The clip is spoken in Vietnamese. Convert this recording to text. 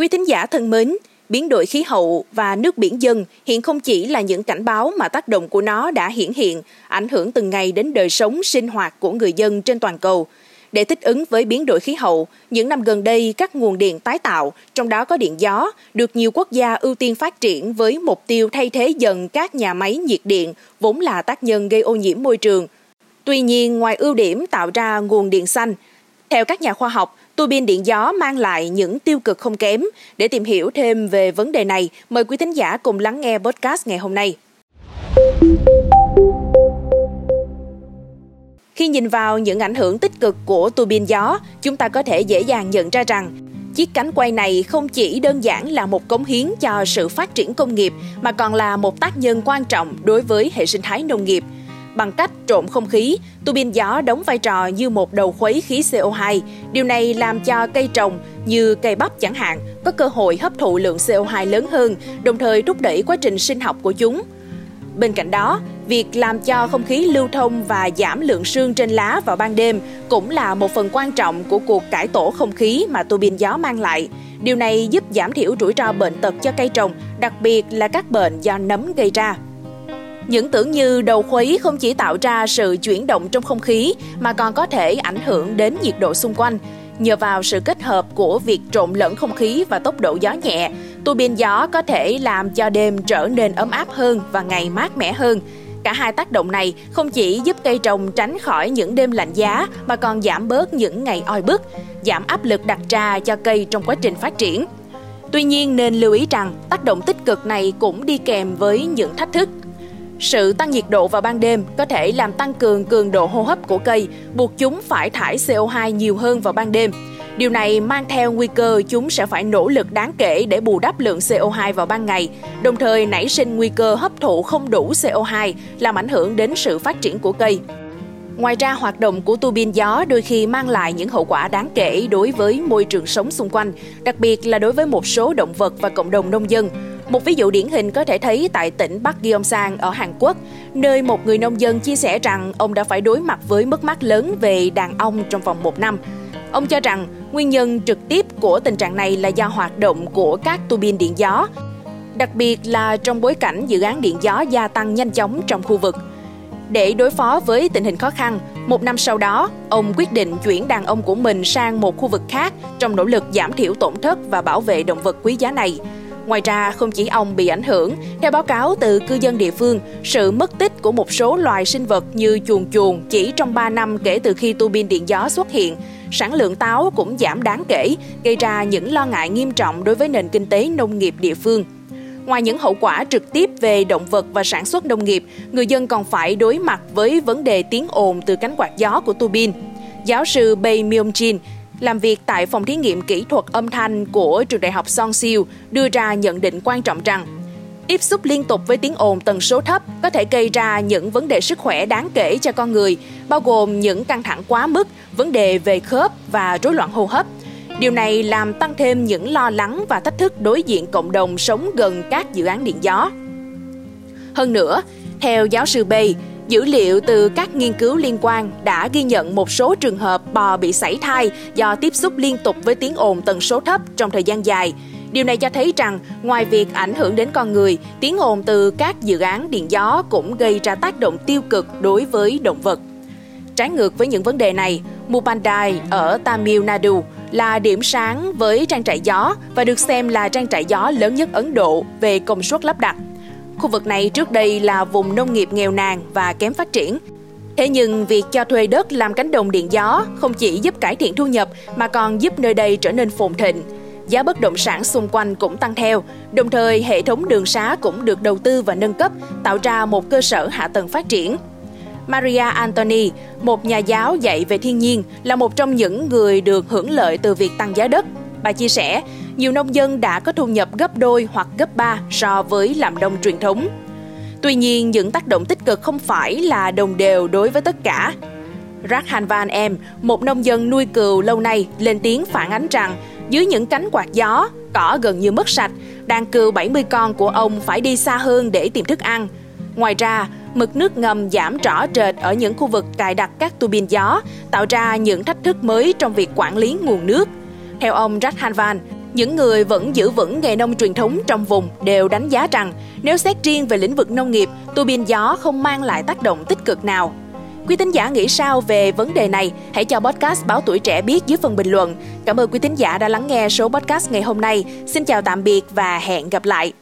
Quý thính giả thân mến, biến đổi khí hậu và nước biển dân hiện không chỉ là những cảnh báo mà tác động của nó đã hiển hiện, ảnh hưởng từng ngày đến đời sống sinh hoạt của người dân trên toàn cầu. Để thích ứng với biến đổi khí hậu, những năm gần đây các nguồn điện tái tạo, trong đó có điện gió, được nhiều quốc gia ưu tiên phát triển với mục tiêu thay thế dần các nhà máy nhiệt điện vốn là tác nhân gây ô nhiễm môi trường. Tuy nhiên, ngoài ưu điểm tạo ra nguồn điện xanh, theo các nhà khoa học, tua bin điện gió mang lại những tiêu cực không kém. Để tìm hiểu thêm về vấn đề này, mời quý thính giả cùng lắng nghe podcast ngày hôm nay. Khi nhìn vào những ảnh hưởng tích cực của tua bin gió, chúng ta có thể dễ dàng nhận ra rằng chiếc cánh quay này không chỉ đơn giản là một cống hiến cho sự phát triển công nghiệp mà còn là một tác nhân quan trọng đối với hệ sinh thái nông nghiệp – bằng cách trộn không khí, tua bin gió đóng vai trò như một đầu khuấy khí CO2. Điều này làm cho cây trồng như cây bắp chẳng hạn có cơ hội hấp thụ lượng CO2 lớn hơn, đồng thời thúc đẩy quá trình sinh học của chúng. Bên cạnh đó, việc làm cho không khí lưu thông và giảm lượng sương trên lá vào ban đêm cũng là một phần quan trọng của cuộc cải tổ không khí mà tua bin gió mang lại. Điều này giúp giảm thiểu rủi ro bệnh tật cho cây trồng, đặc biệt là các bệnh do nấm gây ra. Những tưởng như đầu khuấy không chỉ tạo ra sự chuyển động trong không khí mà còn có thể ảnh hưởng đến nhiệt độ xung quanh. Nhờ vào sự kết hợp của việc trộn lẫn không khí và tốc độ gió nhẹ, tua bin gió có thể làm cho đêm trở nên ấm áp hơn và ngày mát mẻ hơn. Cả hai tác động này không chỉ giúp cây trồng tránh khỏi những đêm lạnh giá mà còn giảm bớt những ngày oi bức, giảm áp lực đặt ra cho cây trong quá trình phát triển. Tuy nhiên nên lưu ý rằng tác động tích cực này cũng đi kèm với những thách thức sự tăng nhiệt độ vào ban đêm có thể làm tăng cường cường độ hô hấp của cây, buộc chúng phải thải CO2 nhiều hơn vào ban đêm. Điều này mang theo nguy cơ chúng sẽ phải nỗ lực đáng kể để bù đắp lượng CO2 vào ban ngày, đồng thời nảy sinh nguy cơ hấp thụ không đủ CO2, làm ảnh hưởng đến sự phát triển của cây. Ngoài ra, hoạt động của tua bin gió đôi khi mang lại những hậu quả đáng kể đối với môi trường sống xung quanh, đặc biệt là đối với một số động vật và cộng đồng nông dân. Một ví dụ điển hình có thể thấy tại tỉnh Bắc Gyeongsang ở Hàn Quốc, nơi một người nông dân chia sẻ rằng ông đã phải đối mặt với mất mát lớn về đàn ong trong vòng một năm. Ông cho rằng nguyên nhân trực tiếp của tình trạng này là do hoạt động của các tua bin điện gió, đặc biệt là trong bối cảnh dự án điện gió gia tăng nhanh chóng trong khu vực. Để đối phó với tình hình khó khăn, một năm sau đó, ông quyết định chuyển đàn ông của mình sang một khu vực khác trong nỗ lực giảm thiểu tổn thất và bảo vệ động vật quý giá này. Ngoài ra, không chỉ ong bị ảnh hưởng, theo báo cáo từ cư dân địa phương, sự mất tích của một số loài sinh vật như chuồn chuồn chỉ trong 3 năm kể từ khi tua bin điện gió xuất hiện, sản lượng táo cũng giảm đáng kể, gây ra những lo ngại nghiêm trọng đối với nền kinh tế nông nghiệp địa phương. Ngoài những hậu quả trực tiếp về động vật và sản xuất nông nghiệp, người dân còn phải đối mặt với vấn đề tiếng ồn từ cánh quạt gió của tua bin. Giáo sư Bae Myung Jin, làm việc tại phòng thí nghiệm kỹ thuật âm thanh của trường đại học Song Siêu đưa ra nhận định quan trọng rằng tiếp xúc liên tục với tiếng ồn tần số thấp có thể gây ra những vấn đề sức khỏe đáng kể cho con người, bao gồm những căng thẳng quá mức, vấn đề về khớp và rối loạn hô hấp. Điều này làm tăng thêm những lo lắng và thách thức đối diện cộng đồng sống gần các dự án điện gió. Hơn nữa, theo giáo sư Bay, Dữ liệu từ các nghiên cứu liên quan đã ghi nhận một số trường hợp bò bị sảy thai do tiếp xúc liên tục với tiếng ồn tần số thấp trong thời gian dài. Điều này cho thấy rằng ngoài việc ảnh hưởng đến con người, tiếng ồn từ các dự án điện gió cũng gây ra tác động tiêu cực đối với động vật. Trái ngược với những vấn đề này, Mupandai ở Tamil Nadu là điểm sáng với trang trại gió và được xem là trang trại gió lớn nhất Ấn Độ về công suất lắp đặt. Khu vực này trước đây là vùng nông nghiệp nghèo nàn và kém phát triển. Thế nhưng việc cho thuê đất làm cánh đồng điện gió không chỉ giúp cải thiện thu nhập mà còn giúp nơi đây trở nên phồn thịnh. Giá bất động sản xung quanh cũng tăng theo, đồng thời hệ thống đường xá cũng được đầu tư và nâng cấp, tạo ra một cơ sở hạ tầng phát triển. Maria Anthony, một nhà giáo dạy về thiên nhiên, là một trong những người được hưởng lợi từ việc tăng giá đất. Bà chia sẻ, nhiều nông dân đã có thu nhập gấp đôi hoặc gấp ba so với làm nông truyền thống. Tuy nhiên, những tác động tích cực không phải là đồng đều đối với tất cả. Rakhan Van Em, một nông dân nuôi cừu lâu nay, lên tiếng phản ánh rằng dưới những cánh quạt gió, cỏ gần như mất sạch, đàn cừu 70 con của ông phải đi xa hơn để tìm thức ăn. Ngoài ra, mực nước ngầm giảm rõ rệt ở những khu vực cài đặt các tua bin gió, tạo ra những thách thức mới trong việc quản lý nguồn nước. Theo ông Rakhan Van, những người vẫn giữ vững nghề nông truyền thống trong vùng đều đánh giá rằng nếu xét riêng về lĩnh vực nông nghiệp, tua bin gió không mang lại tác động tích cực nào. Quý tín giả nghĩ sao về vấn đề này? Hãy cho podcast Báo Tuổi Trẻ biết dưới phần bình luận. Cảm ơn quý tín giả đã lắng nghe số podcast ngày hôm nay. Xin chào tạm biệt và hẹn gặp lại.